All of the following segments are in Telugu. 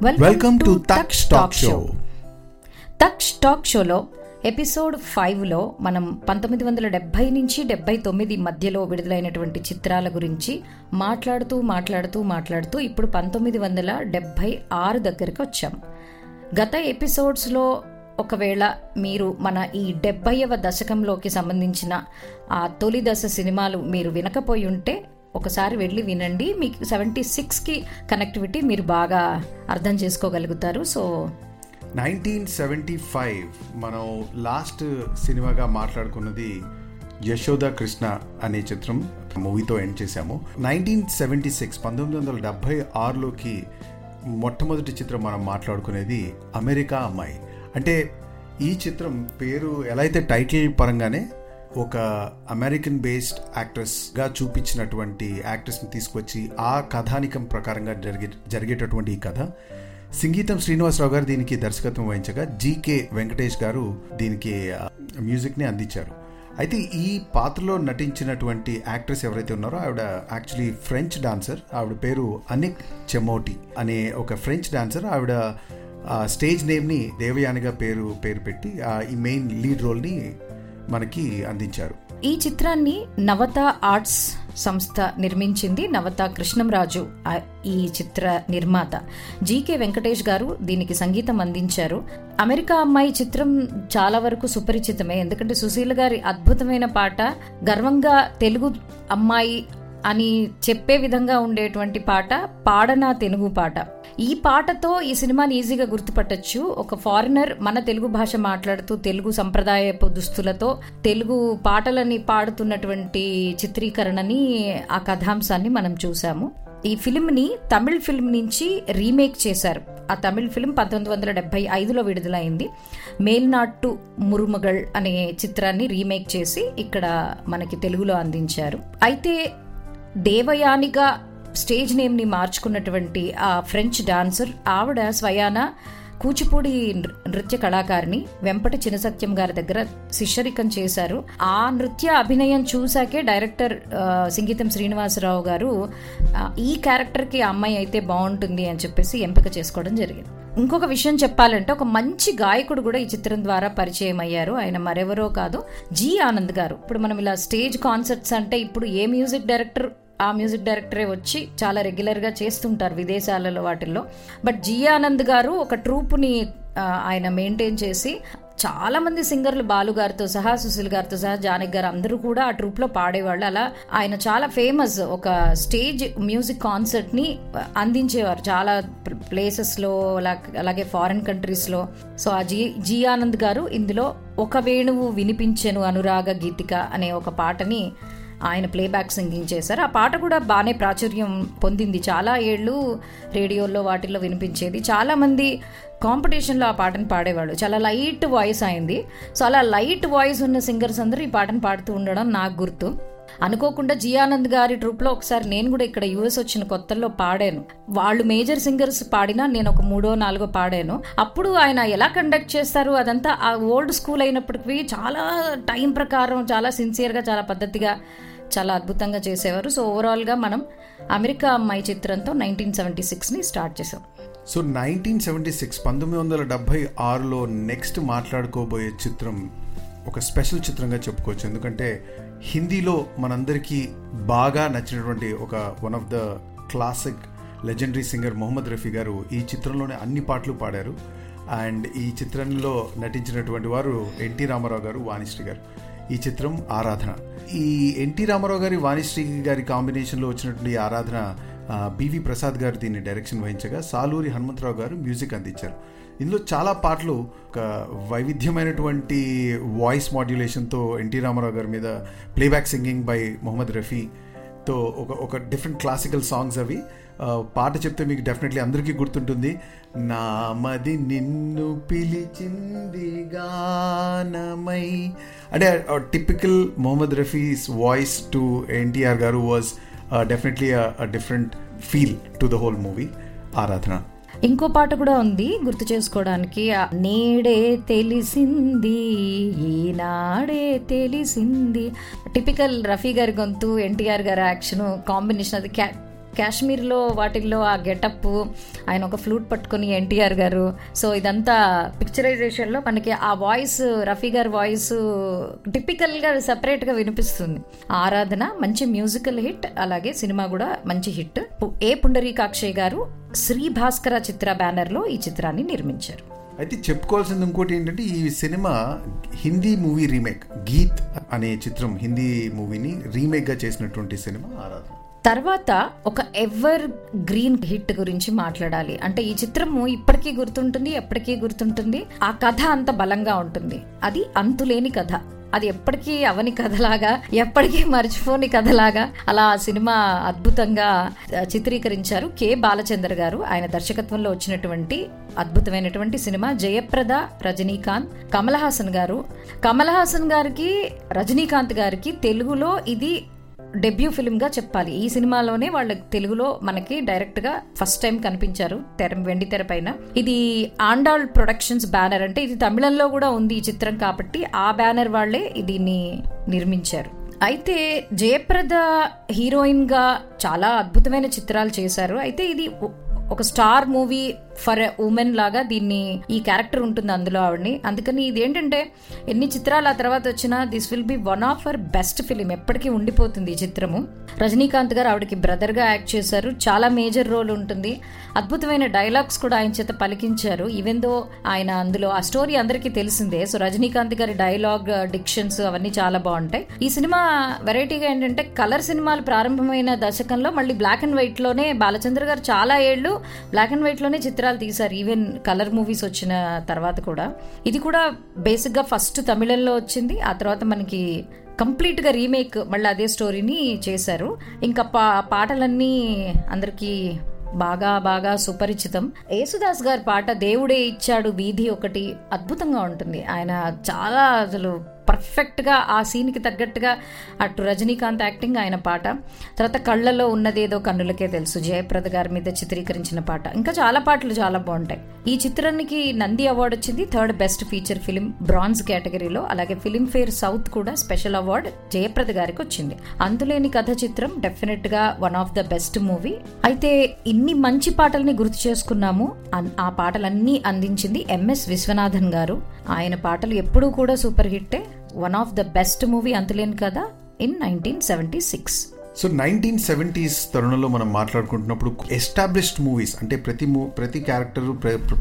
Welcome to tak stock show tak stock షోలో ఎపిసోడ్ ఫైవ్లో మనం పంతొమ్మిది వందల డెబ్బై నుంచి డెబ్బై తొమ్మిది మధ్యలో విడుదలైనటువంటి చిత్రాల గురించి మాట్లాడుతూ మాట్లాడుతూ మాట్లాడుతూ ఇప్పుడు పంతొమ్మిది వందల డెబ్బై ఆరు దగ్గరకు వచ్చాం. గత ఎపిసోడ్స్లో ఒకవేళ మీరు మన ఈ డెబ్బైవ దశకంలోకి సంబంధించిన ఆ తొలి దశ సినిమాలు మీరు వినకపోయి ఉంటే ఒకసారి వెళ్ళి వినండి. మీకు సెవెంటీ సిక్స్కి కనెక్టివిటీ మీరు బాగా అర్థం చేసుకోగలుగుతారు. సో నైన్టీన్ సెవెంటీ ఫైవ్ మనం లాస్ట్ సినిమాగా మాట్లాడుకున్నది యశోద కృష్ణ అనే చిత్రం మూవీతో ఎండ్ చేశాము. నైన్టీన్ సెవెంటీ సిక్స్ పంతొమ్మిది వందల డెబ్బై ఆరులోకి మొట్టమొదటి చిత్రం మనం మాట్లాడుకునేది అమెరికా అమ్మాయి. అంటే ఈ చిత్రం పేరు ఎలా అయితే టైటిల్ పరంగానే ఒక అమెరికన్ బేస్డ్ యాక్ట్రెస్గా చూపించినటువంటి యాక్ట్రెస్ని తీసుకొచ్చి ఆ కథానికం ప్రకారంగా జరిగే జరిగేటటువంటి ఈ కథ. సంగీతం శ్రీనివాసరావు గారు దీనికి దర్శకత్వం వహించగా జీకే వెంకటేష్ గారు దీనికి మ్యూజిక్ని అందించారు. అయితే ఈ పాత్రలో నటించినటువంటి యాక్ట్రెస్ ఎవరైతే ఉన్నారో ఆవిడ యాక్చువల్లీ ఫ్రెంచ్ డాన్సర్ ఆవిడ పేరు అనిక్ చెమోటి అనే ఒక ఫ్రెంచ్ డాన్సర్ ఆవిడ స్టేజ్ నేమ్ని దేవయానిగా పేరు పేరు పెట్టి ఈ మెయిన్ లీడ్ రోల్ని మనకి అందించారు. ఈ చిత్రాన్ని నవత ఆర్ట్స్ సంస్థ నిర్మించింది నవత కృష్ణంరాజు ఈ చిత్ర నిర్మాత. జీకే వెంకటేష్ గారు దీనికి సంగీతం అందించారు. అమెరికా అమ్మాయి చిత్రం చాలా వరకు సుపరిచితమే. ఎందుకంటే సుశీల గారి అద్భుతమైన పాట గర్వంగా తెలుగు అమ్మాయి అని చెప్పే విధంగా ఉండేటువంటి పాట పాడనా తెలుగు పాట. ఈ పాటతో ఈ సినిమాని ఈజీగా గుర్తుపట్టచ్చు. ఒక ఫారినర్ మన తెలుగు భాష మాట్లాడుతూ తెలుగు సంప్రదాయపు దుస్తులతో తెలుగు పాటలని పాడుతున్నటువంటి చిత్రీకరణని ఆ కథాంశాన్ని మనం చూసాము ఈ ఫిల్మ్ని తమిళ్ ఫిల్మ్ నుంచి రీమేక్ చేశారు. ఆ తమిళ్ ఫిల్మ్ పంతొమ్మిది వందల డెబ్బై ఐదులో విడుదలైంది. మేల్నాట్టు మురుమగల్ అనే చిత్రాన్ని రీమేక్ చేసి ఇక్కడ మనకి తెలుగులో అందించారు. అయితే దేవయానిగా స్టేజ్ నేమ్ని మార్చుకున్నటువంటి ఆ ఫ్రెంచ్ డాన్సర్ ఆవిడ స్వయాన కూచిపూడి నృత్య కళాకారిని వెంపటి చినసత్యం గారి దగ్గర శిష్యరికం చేశారు. ఆ నృత్య అభినయం చూసాకే డైరెక్టర్ సంగీతం శ్రీనివాసరావు గారు ఈ క్యారెక్టర్కి అమ్మాయి అయితే బాగుంటుంది అని చెప్పేసి ఎంపిక చేసుకోవడం జరిగింది. ఇంకొక విషయం చెప్పాలంటే ఒక మంచి గాయకుడు కూడా ఈ చిత్రం ద్వారా పరిచయం అయ్యారు. ఆయన మరెవరో కాదు జి ఆనంద్ గారు. ఇప్పుడు మనం ఇలా స్టేజ్ కాన్సర్ట్స్ అంటే ఇప్పుడు ఏ మ్యూజిక్ డైరెక్టర్ ఆ మ్యూజిక్ డైరెక్టరే వచ్చి చాలా రెగ్యులర్గా చేస్తుంటారు విదేశాలలో వాటిల్లో. బట్ జి ఆనంద్ గారు ఒక ట్రూప్ని ఆయన మెయింటైన్ చేసి చాలా మంది సింగర్లు బాలు గారితో సహా సుశీల్ గారితో సహా జానక్ గారు అందరూ కూడా ఆ ట్రూప్లో పాడేవాళ్ళు. అలా ఆయన చాలా ఫేమస్ ఒక స్టేజ్ మ్యూజిక్ కాన్సర్ట్ని అందించేవారు. చాలా ప్లేసెస్లో అలాగే ఫారిన్ కంట్రీస్లో సో ఆ జి జి ఆనంద్ గారు ఇందులో ఒక వేణువు వినిపించెను అనురాగ గీతిక అనే ఒక పాటని ఆయన ప్లేబ్యాక్ సింగింగ్ చేశారు. ఆ పాట కూడా బాగానే ప్రాచుర్యం పొందింది. చాలా ఏళ్ళు రేడియోల్లో వాటిల్లో వినిపించేది. చాలామంది కాంపిటీషన్లో ఆ పాటను పాడేవాళ్ళు. చాలా లైట్ వాయిస్ అయింది. సో అలా లైట్ వాయిస్ ఉన్న సింగర్స్ అందరూ ఈ పాటను పాడుతూ ఉండడం నాకు గుర్తు. అనుకోకుండా జియానంద్ గారి ట్రిప్లో ఒకసారి నేను కూడా ఇక్కడ యుఎస్ వచ్చిన కొత్తల్లో పాడాను. వాళ్ళు మేజర్ సింగర్స్ పాడినా నేను ఒక మూడో నాలుగో పాడాను. అప్పుడు ఆయన ఎలా కండక్ట్ చేస్తారు? అదంతా ఆ ఓల్డ్ స్కూల్ అయినప్పటికీ చాలా టైం ప్రకారం చాలా సిన్సియర్గా చాలా పద్ధతిగా చాలా అద్భుతంగా చేసేవారు. సో ఓవరాల్గా మనం అమెరికా అమ్మాయి చిత్రంతో నైన్టీన్ సెవెంటీ సిక్స్ని స్టార్ట్ చేసాం సో నైన్టీన్ సెవెంటీ సిక్స్ పంతొమ్మిది వందల డెబ్బై ఆరులో నెక్స్ట్ మాట్లాడుకోబోయే చిత్రం ఒక స్పెషల్ చిత్రంగా చెప్పుకోవచ్చు. ఎందుకంటే హిందీలో మనందరికీ బాగా నచ్చినటువంటి ఒక one of the classic legendary singer Mohammed Rafi గారు ఈ చిత్రంలోనే అన్ని పాటలు పాడారు. అండ్ ఈ చిత్రంలో నటించినటువంటి వారు ఎన్టీ రామారావు గారు వాణిశ్రీ గారు. ఈ చిత్రం ఆరాధన. ఈ ఎన్టీ రామారావు గారి వాణిశ్రీ గారి కాంబినేషన్లో వచ్చినటువంటి ఆరాధన బివి ప్రసాద్ గారు దీన్ని డైరెక్షన్ వహించగా సాలూరి హనుమంతరావు గారు మ్యూజిక్ అందించారు. ఇందులో చాలా పాటలు ఒక వైవిధ్యమైనటువంటి వాయిస్ మాడ్యులేషన్తో ఎన్టీ రామారావు గారి మీద ప్లేబ్యాక్ సింగింగ్ బై మొహమ్మద్ రఫీతో ఒక ఒక డిఫరెంట్ క్లాసికల్ సాంగ్స్ అవి. పాట చెప్తే మీకు డెఫినెట్లీ అందరికీ గుర్తుంటుంది. నామది నిన్ను పిలిచింది గానమై. అంటే typical Mohammed Rafi's voice to NTR గారు was definitely different feel to the whole movie Aradhana. ఇంకో పాట కూడా ఉంది గుర్తు చేసుకోవడానికి. నేడే తెలిసింది ఈనాడే తెలిసింది. టిపికల్ రఫీ గారి గొంతు ఎన్టీఆర్ గారి యాక్షన్ కాంబినేషన్ అది కాశ్మీర్లో వాటిల్లో ఆ గెటప్ ఆయన ఒక ఫ్లూట్ పట్టుకుని ఎన్టీఆర్ గారు. సో ఇదంతా పిక్చరైజేషన్లో మనకి ఆ వాయిస్ రఫీ గారి వాయిస్ టిపికల్గా సపరేట్గా వినిపిస్తుంది. ఆరాధన మంచి మ్యూజికల్ హిట్ అలాగే సినిమా కూడా మంచి హిట్ ఏ పుండరీకాక్షయ్ గారు శ్రీ భాస్కర చిత్ర బ్యానర్లో ఈ చిత్రాన్ని నిర్మించారు. అయితే చెప్పుకోవాల్సింది ఇంకోటి ఏంటంటే ఈ cinema Hindi movie remake Geet అనే చిత్రం హిందీ మూవీని రీమేక్గా చేసినటువంటి సినిమా ఆరాధన. తర్వాత ఒక ఎవర్ గ్రీన్ హిట్ గురించి మాట్లాడాలి. అంటే ఈ చిత్రము ఇప్పటికీ గుర్తుంటుంది ఎప్పటికీ గుర్తుంటుంది. ఆ కథ అంత బలంగా ఉంటుంది. అది అంతులేని కథ. అది ఎప్పటికీ అవని కథలాగా ఎప్పటికీ మర్చిపోని కథలాగా అలా ఆ సినిమా అద్భుతంగా చిత్రీకరించారు కె. బాలచంద్ర గారు. ఆయన దర్శకత్వంలో వచ్చినటువంటి అద్భుతమైనటువంటి సినిమా జయప్రద రజనీకాంత్ కమల్ హాసన్ గారు. కమల్ హాసన్ గారికి రజనీకాంత్ గారికి తెలుగులో ఇది డెబ్యూ ఫిలింగా చెప్పాలి. ఈ సినిమాలోనే వాళ్ళ తెలుగులో మనకి డైరెక్ట్గా ఫస్ట్ టైం కనిపించారు తెర వెండి తెర పైన. ఇది ఆండాల్ ప్రొడక్షన్స్ బ్యానర్ అంటే ఇది తమిళంలో కూడా ఉంది ఈ చిత్రం కాబట్టి ఆ బ్యానర్ వాళ్ళే దీన్ని నిర్మించారు. అయితే జయప్రద హీరోయిన్గా చాలా అద్భుతమైన చిత్రాలు చేశారు. అయితే ఇది ఒక స్టార్ మూవీ ఫర్ ఉమెన్ లాగా దీన్ని ఈ క్యారెక్టర్ ఉంటుంది అందులో ఆవిడని. అందుకని ఇది ఏంటంటే ఎన్ని చిత్రాలు ఆ తర్వాత వచ్చినా this will be one of her best film. ఎప్పటికీ ఉండిపోతుంది ఈ చిత్రము. రజనీకాంత్ గారు ఆవిడకి బ్రదర్గా యాక్ట్ చేశారు. చాలా మేజర్ రోల్ ఉంటుంది. అద్భుతమైన డైలాగ్స్ కూడా ఆయన చేత పలికించారు. ఈవెన్ దో ఆయన అందులో ఆ స్టోరీ అందరికీ తెలిసిందే సో రజనీకాంత్ గారి డైలాగ్ డిక్షన్స్ అవన్నీ చాలా బాగుంటాయి. ఈ సినిమా వెరైటీగా ఏంటంటే కలర్ సినిమాలు ప్రారంభమైన దశకంలో మళ్ళీ బ్లాక్ అండ్ వైట్లోనే బాలచంద్ర గారు చాలా ఏళ్ళు బ్లాక్ అండ్ వైట్లోనే చిత్రాలు తీశారు. ఈవెన్ కలర్ మూవీస్ వచ్చిన తర్వాత కూడా. ఇది కూడా బేసిక్గా ఫస్ట్ తమిళంలో వచ్చింది. ఆ తర్వాత మనకి కంప్లీట్గా రీమేక్ మళ్ళీ అదే స్టోరీని చేశారు. ఇంకా పా పాటలన్నీ అందరికీ బాగా బాగా సుపరిచితం. యేసుదాస్ గారి పాట దేవుడే ఇచ్చాడు వీధి ఒకటి అద్భుతంగా ఉంటుంది. ఆయన చాలా అసలు పర్ఫెక్ట్గా ఆ సీన్కి తగ్గట్టుగా అటు రజనీకాంత్ యాక్టింగ్ ఆయన పాట. తర్వాత కళ్ళలో ఉన్నదేదో కన్నులకే తెలుసు. జయప్రద గారి మీద చిత్రీకరించిన పాట. ఇంకా చాలా పాటలు చాలా బాగుంటాయి. ఈ చిత్రానికి నంది అవార్డు వచ్చింది. Third best feature film bronze కేటగిరీలో. అలాగే ఫిలింఫేర్ సౌత్ కూడా స్పెషల్ అవార్డు జయప్రద గారికి వచ్చింది. అందులేని కథ చిత్రం డెఫినెట్గా one of the best movie. అయితే ఇన్ని మంచి పాటల్ని గుర్తు చేసుకున్నాము. ఆ పాటలన్నీ అందించింది ఎంఎస్ విశ్వనాథన్ గారు. ఆయన పాటలు ఎప్పుడూ కూడా super హిట్టే. One of the best movie Anthuleni Katha in nineteen seventy six. So nineteen seventies తరుణంలో మనం మాట్లాడుకుంటున్నప్పుడు ఎస్టాబ్లిష్డ్ మూవీస్ అంటే ప్రతి మూ ప్రతి క్యారెక్టర్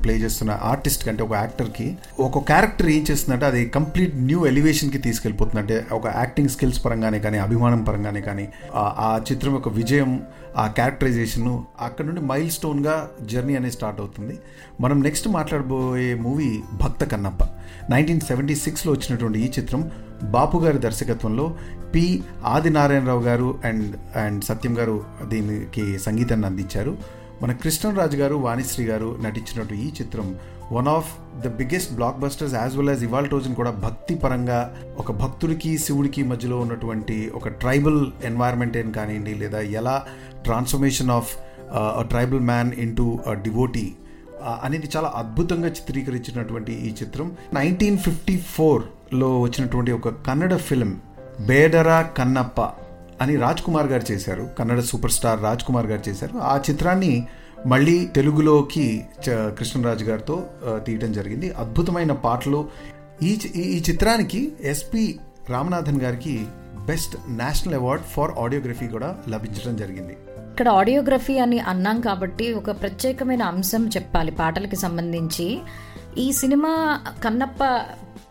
ప్లే చేస్తున్న ఆర్టిస్ట్ అంటే ఒక యాక్టర్కి ఒక క్యారెక్టర్ ఏం చేస్తుందంటే అది కంప్లీట్ న్యూ ఎలివేషన్కి తీసుకెళ్ళిపోతుంది. అంటే ఒక యాక్టింగ్ స్కిల్స్ పరంగానే కానీ అభిమానం పరంగానే కానీ ఆ చిత్రం యొక్క విజయం ఆ క్యారెక్టరైజేషన్ అక్కడ నుండి మైల్ స్టోన్గా జర్నీ అనేది స్టార్ట్ అవుతుంది. మనం next మాట్లాడబోయే movie Bhakta Kannappa. Nineteen seventy సిక్స్లో వచ్చినటువంటి ఈ చిత్రం బాపు గారి దర్శకత్వంలో పి ఆదినారాయణరావు గారు అండ్ అండ్ సత్యం గారు దీనికి సంగీతాన్ని అందించారు. మన కృష్ణరాజు గారు వాణిశ్రీ గారు నటించినట్టు ఈ చిత్రం one of the biggest blockbusters as well as ఇవాళ రోజున కూడా భక్తి పరంగా ఒక భక్తుడికి శివుడికి మధ్యలో ఉన్నటువంటి ఒక ట్రైబల్ ఎన్వైర్న్మెంట్ ఏం కానివ్వండి లేదా ఎలా transformation of tribal man into devotee అనేది చాలా అద్భుతంగా చిత్రీకరించినటువంటి ఈ చిత్రం. నైన్టీన్ ఫిఫ్టీ ఫోర్లో వచ్చినటువంటి ఒక కన్నడ ఫిల్మ్ బేడరా కన్నప్ప అని రాజ్ కుమార్ గారు చేశారు. కన్నడ సూపర్ స్టార్ రాజ్ కుమార్ గారు చేశారు. ఆ చిత్రాన్ని మళ్ళీ తెలుగులోకి కృష్ణరాజు గారితో తీయటం జరిగింది. అద్భుతమైన పాటలు. ఈ ఈ చిత్రానికి ఎస్పి రామనాథన్ గారికి best national award for audiography కూడా లభించడం జరిగింది. ఇక్కడ ఆడియోగ్రఫీ అని అన్నాం కాబట్టి ఒక ప్రత్యేకమైన అంశం చెప్పాలి పాటలకి సంబంధించి. ఈ సినిమా కన్నప్ప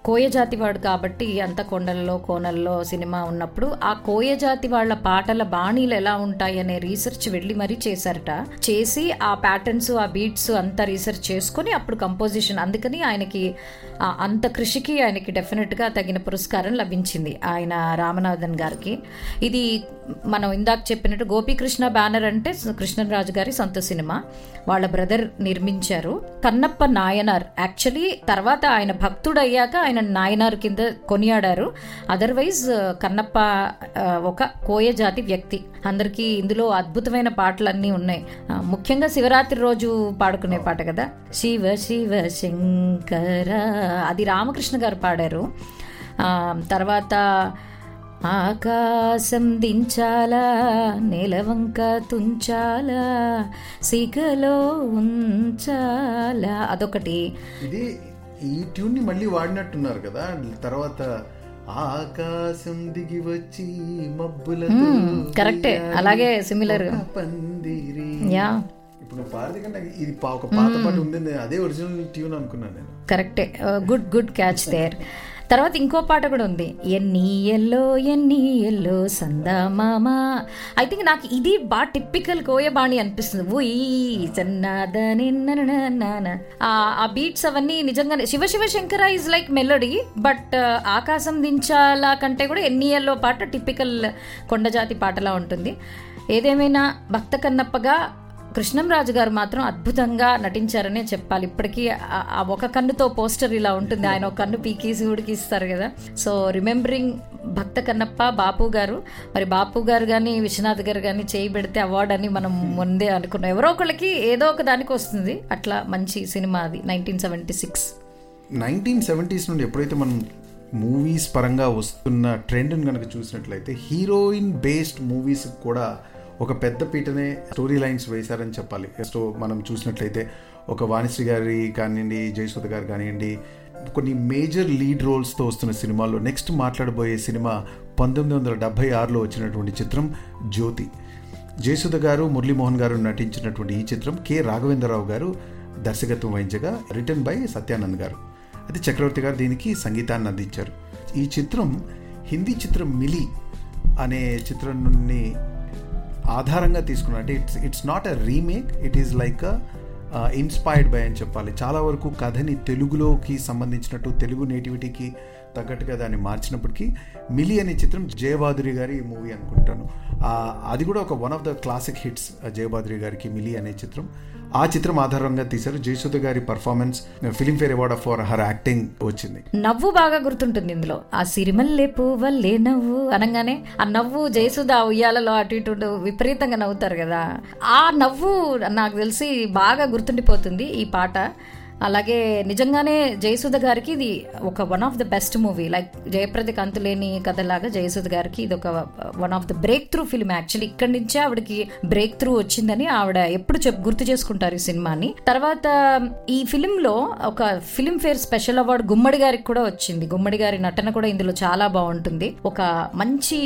కోయ జాతి వాడు కాబట్టి అంత కొండల్లో కోనల్లో సినిమా ఉన్నప్పుడు ఆ కోయ జాతి వాళ్ళ పాటల బాణీలు ఎలా ఉంటాయి అనే రీసెర్చ్ వెళ్ళి మరీ చేశారట. చేసి ఆ ప్యాటర్న్స్ ఆ బీట్స్ అంతా రీసెర్చ్ చేసుకుని అప్పుడు కంపోజిషన్ అందుకని ఆయనకి అంత కృషికి ఆయనకి డెఫినెట్గా తగిన పురస్కారం లభించింది ఆయన రామనాథన్ గారికి. ఇది మనం ఇందాక చెప్పినట్టు గోపీకృష్ణ బ్యానర్ అంటే కృష్ణరాజు గారి సొంత సినిమా. వాళ్ళ బ్రదర్ నిర్మించారు. కన్నప్ప నాయనార్ యాక్చువల్లీ తర్వాత ఆయన భక్తుడు అయ్యాక ఆయన నాయనార్ కింద కొనియాడారు. అదర్వైజ్ కన్నప్ప ఒక కోయ జాతి వ్యక్తి. అందరికీ ఇందులో అద్భుతమైన పాటలన్నీ ఉన్నాయి. ముఖ్యంగా శివరాత్రి రోజు పాడుకునే పాట కదా? శివ శివ శంకర అది రామకృష్ణ గారు పాడారు. తర్వాత ఆకాశం దించాలా నెలవంక తుంచాలా సిగలో ఉంచాలా. అదొకటి. ఇది ఈ ట్యూన్ని మళ్ళీ వాడినట్టున్నారు కదా తర్వాత ఆకాశం దిగి వచ్చి మబ్బుల కరెక్టే. అలాగే సిమిలర్ పందిరి. యా. ఇప్పుడు కంటే ఇది ఒక పాత పాట ఉంది అదే ఒరిజినల్ ట్యూన్ అనుకున్నాను నేను. కరెక్టే. గుడ్ గుడ్ క్యాచ్ దేర్ తర్వాత ఇంకో పాట కూడా ఉంది. ఎన్ని ఎల్లో ఎన్ని ఎల్లో సందా మామా. ఐ థింక్ నాకు ఇది బాగా టిపికల్ కోయబాణి అనిపిస్తుంది. ఉయ్ చన్నద ఆ బీట్స్ అవన్నీ నిజంగానే Shiva Shiva Shankara is like melody but ఆకాశం దించాలా కంటే కూడా ఎన్ని ఎల్లో పాట టిపికల్ కొండజాతి పాటలా ఉంటుంది. ఏదేమైనా భక్త కన్నప్పగా కృష్ణంరాజు గారు మాత్రం అద్భుతంగా నటించారనే చెప్పాలి. ఇప్పటికీ ఆ- ఒక కన్నుతో పోస్టర్ ఇలా ఉంటుంది. ఆయన ఒక కన్ను పీకేసి ఉడికిస్తారు కదా. సో రిమెంబరింగ్ భక్త కన్నప్ప బాపు గారు. మరి బాపు గారు కానీ విశ్వనాథ్ గారు కానీ చేయి పెడితే అవార్డు అని మనం ముందే అనుకున్నాం. ఎవరో ఒకళ్ళకి ఏదో ఒక దానికి వస్తుంది. అట్లా మంచి సినిమా అది nineteen seventy six. Nineteen seventies నుండి ఎప్పుడైతే మనం మూవీస్ పరంగా వస్తున్న ట్రెండ్ని కనుక చూసినట్లయితే హీరోయిన్ బేస్డ్ మూవీస్ కూడా ఒక పెద్ద పీటనే స్టోరీ లైన్స్ వేశారని చెప్పాలి. సో మనం చూసినట్లయితే ఒక వాణిశ్రీ గారి కానివ్వండి జయసుధ గారు కానివ్వండి కొన్ని మేజర్ లీడ్ రోల్స్తో వస్తున్న సినిమాల్లో నెక్స్ట్ మాట్లాడబోయే సినిమా పంతొమ్మిది వందల డెబ్బై ఆరులో వచ్చినటువంటి చిత్రం జ్యోతి. జయసుధ గారు మురళీమోహన్ గారు నటించినటువంటి ఈ చిత్రం కె. రాఘవేంద్రరావు గారు దర్శకత్వం వహించగా రిటర్న్ బై సత్యానంద్ గారు. అయితే చక్రవర్తి గారు దీనికి సంగీతాన్ని అందించారు. ఈ చిత్రం హిందీ చిత్రం మిలి అనే చిత్రం నుండి ఆధారంగా తీసుకున్నారు అంటే it's it's not a remake it is like a inspired by అని చెప్పాలి. చాలా వరకు కథని తెలుగులోకి సంబంధించినట్టు తెలుగు నేటివిటీకి తగ్గట్టుగా దాన్ని మార్చినప్పటికీ మిలి అనే చిత్రం జయబాదురి గారి మూవీ అనుకుంటాను. అది కూడా ఒక one of the classic hits Jaya Bhaduri గారికి మిలి అనే చిత్రం. ఆ చిత్రం ఆధారంగా తీశారు జయసుధ గారి performance Filmfare award for her acting వచ్చింది. నవ్వు బాగా గుర్తుంటుంది ఇందులో. ఆ సిరిమల్లే పువ్వల్లే నవ్వు అనగానే ఆ నవ్వు జయసుధ ఉయ్యాలలో అటు ఇటు విపరీతంగా నవ్వుతారు కదా. ఆ నవ్వు నాకు తెలిసి బాగా గుర్తుండిపోతుంది ఈ పాట. అలాగే నిజంగానే జయసుధ గారికి ఇది ఒక one of the best movie like Jayaprada కంతులేని కథలాగా జయసుధ గారికి ఇది ఒక one of the breakthrough film actually ఇక్కడి నుంచే ఆవిడకి బ్రేక్ త్రూ వచ్చిందని ఆవిడ ఎప్పుడు చెప్ గుర్తు చేసుకుంటారు ఈ సినిమాని. తర్వాత ఈ ఫిలిం లో ఒక Filmfare special award Gummadi గారికి కూడా వచ్చింది. గుమ్మడి గారి నటన కూడా ఇందులో చాలా బాగుంటుంది. ఒక మంచి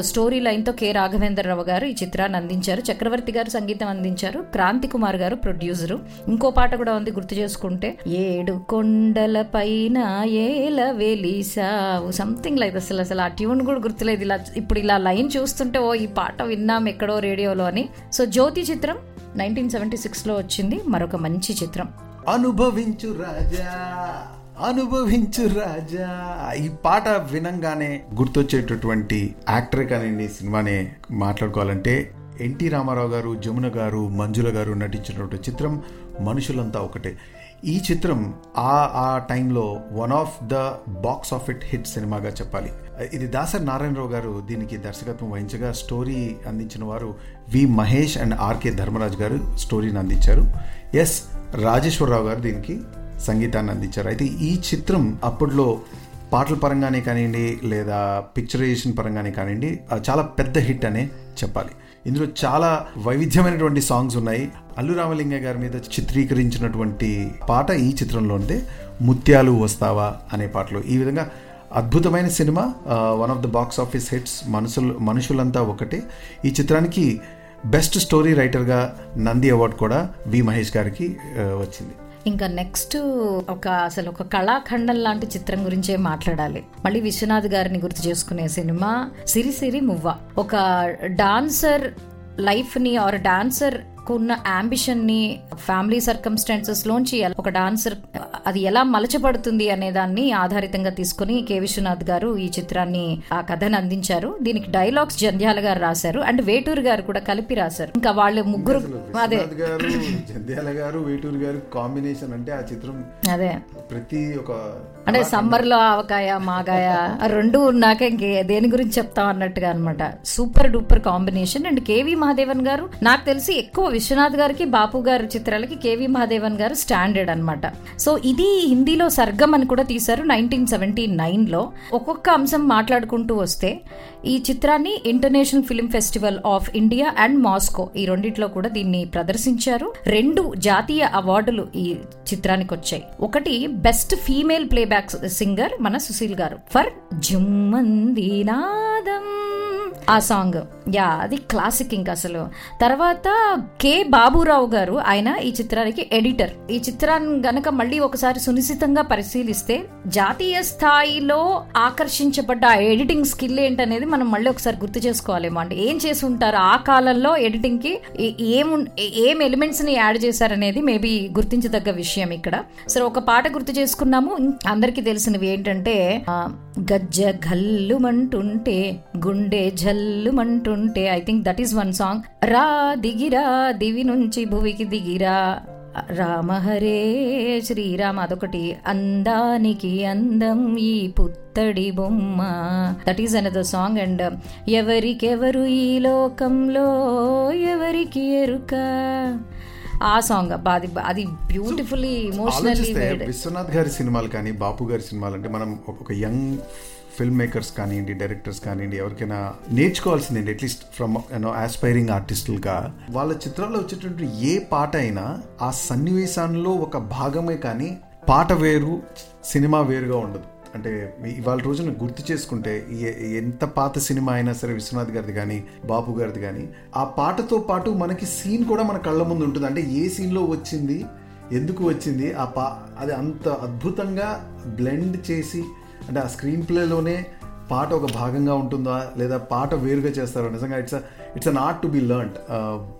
స్టోరీ లైన్తో కె రాఘవేంద్రరావు గారు ఈ చిత్రాన్ని అందించారు. చక్రవర్తి గారు సంగీతం అందించారు. క్రాంతి కుమార్ గారు ప్రొడ్యూసరు ఇంకో పాట కూడా ఉంది గుర్తు చేసుకుంటే ఏడు కొండల పైన ఏల వెలిసావు. సంథింగ్ లైక్ అసలు అసలు ఆ ట్యూన్ కూడా గుర్తులేదు. ఇలా ఇప్పుడు ఇలా లైన్ చూస్తుంటే ఓ ఈ పాట విన్నాం ఎక్కడో రేడియోలో అని. సో జ్యోతి చిత్రం నైన్టీన్ సెవెంటీ సిక్స్లో వచ్చింది. మరొక మంచి చిత్రం. అనుభవించు రాజా అనుభవించు రాజా. ఈ పాట వినంగానే గుర్తొచ్చేటటువంటి యాక్టర్ కానివ్వండి సినిమానే మాట్లాడుకోవాలంటే ఎన్టీ రామారావు గారు జమున గారు మంజుల గారు నటించినటువంటి చిత్రం మనుషులంతా ఒకటే. ఈ చిత్రం ఆ ఆ టైంలో one of the box office సినిమాగా చెప్పాలి. ఇది దాసరి నారాయణరావు గారు దీనికి దర్శకత్వం వహించగా స్టోరీ అందించిన వారు వి మహేష్ అండ్ ఆర్కే ధర్మరాజ్ గారు స్టోరీని అందించారు. ఎస్ రాజేశ్వరరావు గారు దీనికి సంగీతాన్ని అందించారు. అయితే ఈ చిత్రం అప్పట్లో పాటల పరంగానే కానివ్వండి లేదా పిక్చరైజేషన్ పరంగానే కానివ్వండి చాలా పెద్ద హిట్ అనే చెప్పాలి. ఇందులో చాలా వైవిధ్యమైనటువంటి సాంగ్స్ ఉన్నాయి. అల్లు రామలింగ గారి మీద చిత్రీకరించినటువంటి పాట ఈ చిత్రంలోనిదే ముత్యాలు వస్తావా అనే పాటలో. ఈ విధంగా అద్భుతమైన cinema one of the box office hits మనుషులు మనుషులంతా ఒకటే. ఈ చిత్రానికి బెస్ట్ స్టోరీ రైటర్గా నంది అవార్డు కూడా వి మహేష్ గారికి వచ్చింది. ఇంకా నెక్స్ట్ ఒక అసలు ఒక కళాఖండం లాంటి చిత్రం గురించే మాట్లాడాలి. మళ్ళీ విశ్వనాథ్ గారిని గుర్తు చేసుకునే సినిమా సిరి సిరి మువ్వ. ఒక డాన్సర్ లైఫ్ని ఆర్ డాన్సర్ ఉన్న అంబిషన్ని ఫ్యామిలీ సర్కమ్స్టాన్సెస్ లోంచి ఒక డాన్సర్ అది ఎలా మలచబడుతుంది అనే దాన్ని ఆధారితంగా తీసుకుని కె. విశ్వనాథ్ గారు ఈ చిత్రాన్ని ఆ కథను అందించారు. దీనికి డైలాగ్స్ జంధ్యాల గారు రాశారు. అండ్ వేటూరు గారు కూడా కలిపి రాశారు. ఇంకా వాళ్ళు ముగ్గురు అదే. జంధ్యాల గారు వేటూరు గారు కాంబినేషన్ అంటే ఆ చిత్రం అదే. ప్రతి ఒక అంటే సమ్మర్లో ఆవకాయ మాగాయ రెండు ఉన్నాక ఇంకే దేని గురించి చెప్తాం అన్నట్టుగా అనమాట super duper combination. And KV Mahadevan గారు నాకు తెలిసి ఎక్కువ విశ్వనాథ్ గారికి బాపు గారి చిత్రాలకి కేవి మహాదేవన్ గారు స్టాండర్డ్ అన్నమాట. సో ఇది హిందీలో సర్గం అని కూడా తీశారు నైన్టీన్ సెవెంటీ నైన్లో. ఒక్కొక్క అంశం మాట్లాడుకుంటూ వస్తే ఈ చిత్రాన్ని international film festival of India and Moscow ఈ రెండిట్లో కూడా దీన్ని ప్రదర్శించారు. రెండు జాతీయ అవార్డులు ఈ చిత్రానికి వచ్చాయి. ఒకటి బెస్ట్ ఫీమేల్ ప్లేబ్యాక్ సింగర్ మన సుశీల్ గారు. ఫర్ జుమ్మంది నాదం ఆ సాంగ్. యా అది క్లాసిక్ ఇంకా అసలు. తర్వాత కె బాబురావు గారు ఆయన ఈ చిత్రానికి ఎడిటర్. ఈ చిత్రాన్ని గనక మళ్ళీ ఒకసారి సునిశ్చితంగా పరిశీలిస్తే జాతీయ స్థాయిలో ఆకర్షించబడ్డ ఆ ఎడిటింగ్ స్కిల్ ఏంటనేది మనం మళ్ళీ ఒకసారి గుర్తు చేసుకోవాలేమో అండి. ఏం చేసి ఉంటారు? ఆ కాలంలో ఎడిటింగ్కి ఏం ఏం ఎలిమెంట్స్ని యాడ్ చేశారనేది మేబీ గుర్తించదగ్గ విషయం ఇక్కడ. సరే ఒక పాట గుర్తు చేసుకున్నాము. అందరికీ తెలిసినవి ఏంటంటే గజ్జ గల్లుమంటుంటే గుండె జల్లుమంటుంటే I think that is one song రా దిగిరా దివి నుంచి భువికి దిగిరా. రామహరే శ్రీరామ అదొకటి. అందానికి అందం ఈ పుత్తడి బొమ్మ. That is another song and ఎవరికెవరు ఈ లోకంలో ఎవరికి ఎరుక? ఆ సాంగ్ అబ్బా అది అది బ్యూటిఫుల్లీ ఇమోషనల్లీ విశ్వనాథ్ గారి సినిమాలు కానీ బాపు గారి సినిమాలు అంటే మనం ఒక- యంగ్ ఫిల్మ్ మేకర్స్ కానివ్వండి డైరెక్టర్స్ కానివ్వండి ఎవరికైనా నేర్చుకోవాల్సింది at least from you know aspiring ఆర్టిస్టులుగా వాళ్ళ చిత్రాల్లో వచ్చేటువంటి ఏ పాట అయినా ఆ సన్నివేశాల్లో ఒక భాగమే కానీ పాట వేరు సినిమా వేరుగా ఉండదు. అంటే ఇవాళ రోజున గుర్తు చేసుకుంటే ఎంత పాత సినిమా అయినా సరే విశ్వనాథ్ గారిది కానీ బాపు గారిది కానీ ఆ పాటతో పాటు మనకి సీన్ కూడా మన కళ్ళ ముందు ఉంటుంది. అంటే ఏ సీన్లో వచ్చింది ఎందుకు వచ్చింది ఆ పా అది అంత అద్భుతంగా బ్లెండ్ చేసి అంటే ఆ స్క్రీన్ ప్లేలోనే పాట ఒక భాగంగా ఉంటుందా లేదా పాట వేరుగా చేస్తారో? నిజంగా it's it's an art to be learn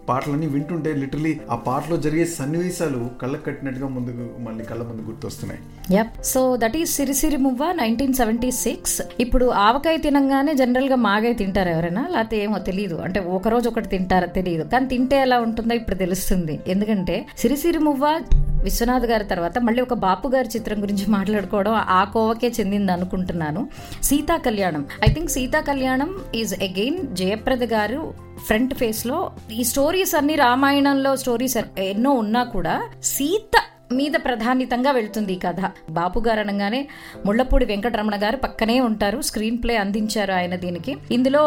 పాటలన్నీ వింటుంటే లిటరలీ ఆ పాటలో జరిగే సన్నివేశాలు కళ్ళకు కట్టినట్టుగా ముందుకు మళ్ళీ కళ్ళ ముందు గుర్తొస్తున్నాయి. Yup so that is Sirisiri Muvva nineteen seventy six ఇప్పుడు ఆవకాయ తినంగానే జనరల్గా మాగాయ తింటారు ఎవరైనా? లేకపోతే ఏమో తెలియదు అంటే ఒక రోజు ఒకటి తింటారా తెలియదు కానీ తింటే ఎలా ఉంటుందో ఇప్పుడు తెలుస్తుంది. ఎందుకంటే సిరిసిరి మువ్వ విశ్వనాథ్ గారి తర్వాత మళ్ళీ ఒక బాపు గారి చిత్రం గురించి మాట్లాడుకోవడం ఆ కోవకే చెందింది అనుకుంటున్నాను. సీతా కళ్యాణం. ఐ థింక్ సీతా కళ్యాణం ఈజ్ అగైన్ జయప్రద గారు ఫ్రంట్ ఫేస్లో ఈ స్టోరీస్ అన్ని రామాయణంలో స్టోరీస్ ఎన్నో ఉన్నా కూడా సీత మీద ప్రధానితంగా వెళ్తుంది ఈ కథ. బాపు గారు అనగానే ముళ్ళపూడి వెంకటరమణ గారు పక్కనే ఉంటారు. స్క్రీన్ ప్లే అందించారు ఆయన దీనికి. ఇందులో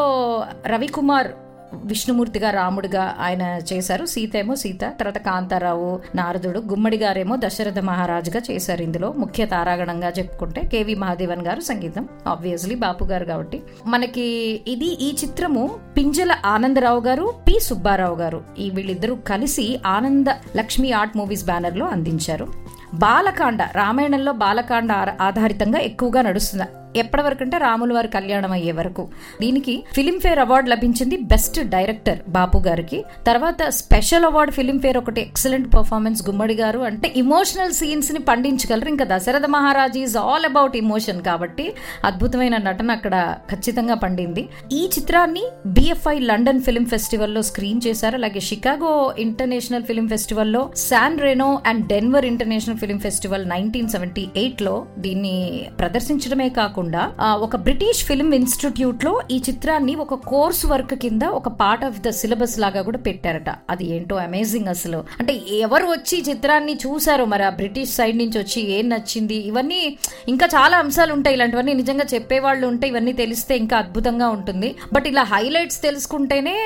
రవికుమార్ విష్ణుమూర్తిగా రాముడిగా ఆయన చేశారు. సీత ఏమో సీత తర్వాత కాంతారావు నారదుడు గుమ్మడి గారేమో దశరథ మహారాజుగా చేశారు ఇందులో. ముఖ్య తారాగణంగా చెప్పుకుంటే కేవి మహాదేవన్ గారు సంగీతం ఆబ్వియస్లీ బాపు గారు కాబట్టి. మనకి ఇది ఈ చిత్రము పింజల ఆనందరావు గారు పి సుబ్బారావు గారు. ఈ వీళ్ళిద్దరూ కలిసి ఆనంద లక్ష్మి ఆర్ట్ మూవీస్ బ్యానర్లో అందించారు. బాలకాండ రామాయణంలో బాలకాండ ఆధారితంగా ఎక్కువగా నడుస్తుంది ఎప్పటి వరకు అంటే రాముల వారి కళ్యాణం అయ్యే వరకు. దీనికి ఫిలింఫేర్ అవార్డు లభించింది బెస్ట్ డైరెక్టర్ బాపు గారికి. తర్వాత స్పెషల్ అవార్డు ఫిలింఫేర్ ఒకటి ఎక్సలెంట్ పర్ఫార్మెన్స్ గుమ్మడి గారు. అంటే ఇమోషనల్ సీన్స్ని పండించగలరు. ఇంకా Dasharatha Maharaj is all about emotion కాబట్టి అద్భుతమైన నటన అక్కడ ఖచ్చితంగా పండింది. ఈ చిత్రాన్ని బిఎఫ్ఐ లండన్ ఫిల్మ్ ఫెస్టివల్లో స్క్రీన్ చేశారు. అలాగే Chicago international film ఫెస్టివల్లో San Reno and Denver international film festival nineteen seventy ఎయిట్లో దీన్ని ప్రదర్శించడమే కాకుండా కాకుండా ఒక బ్రిటిష్ ఫిల్మ్ ఇన్స్టిట్యూట్లో ఈ చిత్రాన్ని ఒక కోర్స్ వర్క్ కింద ఒక పార్ట్ ఆఫ్ ద సిలబస్ లాగా కూడా పెట్టారట. అది ఏంటో అమేజింగ్ అసలు. అంటే ఎవరు వచ్చి చిత్రాన్ని చూసారో మరి ఆ బ్రిటిష్ సైడ్ నుంచి వచ్చి ఏం నచ్చింది? ఇవన్నీ ఇంకా చాలా అంశాలు ఉంటాయి. ఇలాంటివన్నీ నిజంగా చెప్పేవాళ్ళు ఉంటే ఇవన్నీ తెలిస్తే ఇంకా అద్భుతంగా ఉంటుంది. బట్ ఇలా హైలైట్స్ తెలుసుకుంటేనే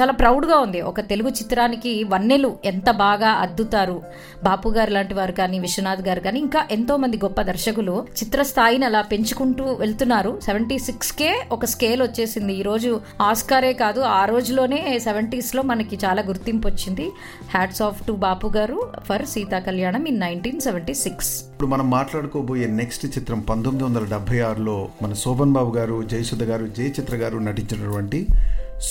చాలా ప్రౌడ్గా ఉంది. ఒక తెలుగు చిత్రానికి వన్నెలు ఎంత బాగా అద్దుతారు. బాపు గారు లాంటి వారు కానీ విశ్వనాథ్ గారు కానీ ఇంకా ఎంతో మంది గొప్ప దర్శకులు చిత్ర స్థాయిని అలా చేసుకుంటూ వెళ్తున్నారు. సెవెంటీ సిక్స్ కే ఒక స్కేల్ వచ్చేసింది. ఈరోజు ఆస్కారే కాదు ఆ రోజులోనే సెవెంటీస్లో మనకి చాలా గుర్తింపు వచ్చింది. హ్యాట్స్ ఆఫ్ టు బాపు గారు ఫర్ సీతా కళ్యాణం ఇన్ నైన్టీన్ సెవెంటీ సిక్స్. ఇప్పుడు మనం మాట్లాడుకోబోయే నెక్స్ట్ చిత్రం పంతొమ్మిది వందల డెబ్బై ఆరులో మన శోభన్ బాబు గారు జయసుధ గారు జయచిత్ర గారు నటించినటువంటి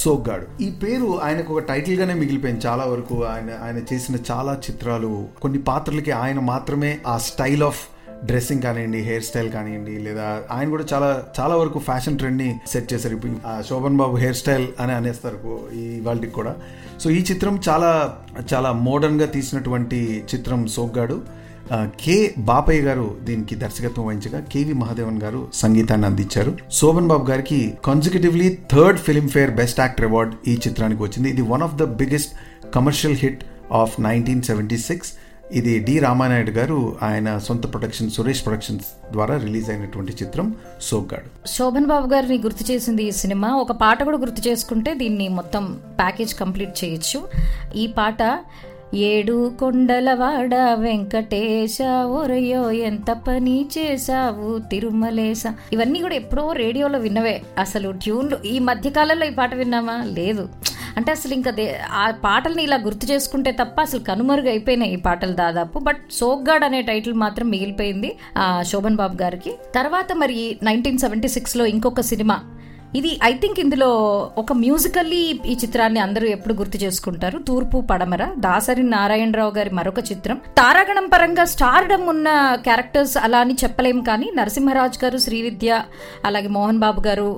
సోగ్గాడు. ఈ పేరు ఆయనకు ఒక టైటిల్గానే మిగిలిపోయింది. చాలా వరకు ఆయన ఆయన చేసిన చాలా చిత్రాలు కొన్ని పాత్రలకి ఆయన మాత్రమే ఆ స్టైల్ ఆఫ్ డ్రెస్సింగ్ కానివ్వండి హెయిర్ స్టైల్ కానివ్వండి లేదా ఆయన కూడా చాలా చాలా వరకు ఫ్యాషన్ ట్రెండ్ని సెట్ చేశారు. ఇప్పుడు శోభన్ బాబు హెయిర్ స్టైల్ అని అనేస్తారు ఈ వాళ్ళకి కూడా. సో ఈ చిత్రం చాలా చాలా మోడర్న్గా తీసినటువంటి చిత్రం సోగ్గాడు. కే కె బాపయ్య గారు దీనికి దర్శకత్వం వహించగా కేవి మహాదేవన్ గారు సంగీతాన్ని అందించారు. Sobhan Babu garu consecutively third Filmfare best actor award ఈ చిత్రానికి వచ్చింది. ఇది one of the biggest commercial hit of nineteen seventy six ఇది డి రామానాయుడు గారు ఆయన సొంత ప్రొడక్షన్ సురేష్ ప్రొడక్షన్స్ ద్వారా రిలీజ్ అయినటువంటి చిత్రం సోగ్గాడు. శోభన్ బాబు గారిని గుర్తు చేసింది ఈ సినిమా. ఒక పాట కూడా గుర్తు చేసుకుంటే దీన్ని మొత్తం ప్యాకేజ్ కంప్లీట్ చేయొచ్చు. ఈ పాట ఏడు కొండలవాడ వెంకటేశ ఒరయో ఎంత పని చేశావు తిరుమలేశ ఇవన్నీ కూడా ఎప్పుడో రేడియోలో విన్నవే. అసలు ట్యూన్లు ఈ మధ్య కాలంలో ఈ పాట విన్నామా? లేదు. అంటే అసలు ఇంకా దే- ఆ పాటల్ని ఇలా గుర్తు చేసుకుంటే తప్ప అసలు కనుమరుగు అయిపోయినాయి ఈ పాటలు దాదాపు. బట్ సోగ్గాడ్ అనే టైటిల్ మాత్రం మిగిలిపోయింది శోభన్ బాబు గారికి. తర్వాత మరి నైన్టీన్ సెవెంటీ సిక్స్లో ఇంకొక సినిమా ఇది ఐ థింక్ ఇందులో ఒక మ్యూజికల్లీ ఈ చిత్రాన్ని అందరూ ఎప్పుడు గుర్తు చేసుకుంటారు. తూర్పు పడమర దాసరి నారాయణరావు గారి మరొక చిత్రం. తారాగణం పరంగా స్టార్డమ్ ఉన్న క్యారెక్టర్స్ అలా అని చెప్పలేం కానీ నరసింహరాజ్ గారు శ్రీవిద్య అలాగే మోహన్ బాబు గారు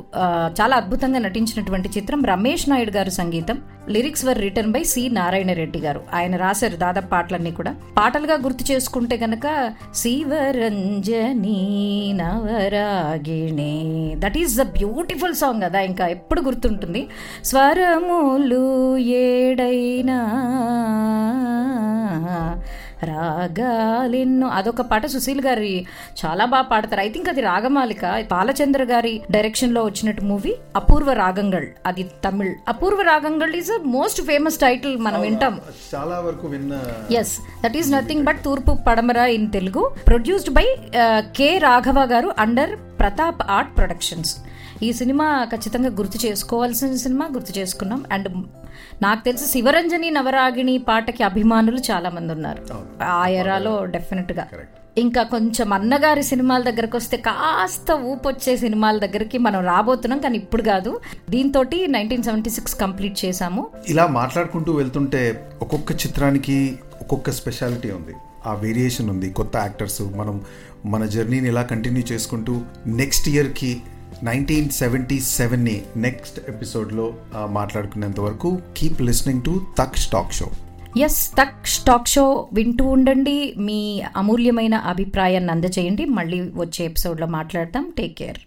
చాలా అద్భుతంగా నటించినటువంటి చిత్రం. రమేష్ నాయుడు గారు సంగీతం. Lyrics were written by C Narayana Reddy garu. ఆయన రాశారు దాదాపు పాటలన్నీ కూడా. పాటలుగా గుర్తు చేసుకుంటే గనక Sivaranjani Navaragini. That is the beautiful song కదా ఇంకా ఎప్పుడు గుర్తుంటుంది? స్వరములు ఏడైనా రాగాలెన్నో. అదొక పాట సుశీల్ గారి చాలా బాగా పాడతారు. ఐ థింక్ అది రాగమాలిక. బాలచంద్ర గారి డైరెక్షన్లో వచ్చినట్టు మూవీ అపూర్వ రాగంగళ్. అది Tamil. Apoorva Raagangal is most famous title మనం వింటాం. చాలా వరకు విన్న yes that is nothing but Thoorpu Padamara in Telugu. Produced by K Raghava garu under Pratap art productions ఈ సినిమా ఖచ్చితంగా గుర్తు చేసుకోవాల్సిన సినిమా గుర్తు చేసుకున్నాం. అండ్ నాకు తెలిసి శివరంజని నవరాగిణి పాటకి అభిమానులు చాలా మంది ఉన్నారు. ఆ ఎరాలో డెఫినెట్గా ఇంకా కొంచెం అన్నగారి సినిమాల దగ్గరకు వస్తే కాస్త ఊపొచ్చే సినిమాల దగ్గరికి మనం రాబోతున్నాం కానీ ఇప్పుడు కాదు. దీంతో నైన్టీన్ సెవెంటీ సిక్స్ కంప్లీట్ చేశాము. ఇలా మాట్లాడుకుంటూ వెళ్తుంటే ఒక్కొక్క చిత్రానికి ఒక్కొక్క స్పెషాలిటీ ఉంది. ఆ వేరియేషన్ ఉంది. కొత్త యాక్టర్స్ మనం మన జర్నీని ఇలా కంటిన్యూ చేసుకుంటూ నెక్స్ట్ ఇయర్కి నైన్టీన్ సెవెంటీ సెవెన్ని నెక్స్ట్ ఎపిసోడ్లో మాట్లాడుకునేంత వరకు keep listening to Tak Stock show. Yes Tak Stock show వింటూ ఉండండి. మీ అమూల్యమైన అభిప్రాయాన్ని అందజేయండి మళ్ళీ వచ్చే ఎపిసోడ్లో మాట్లాడతాం. Take care.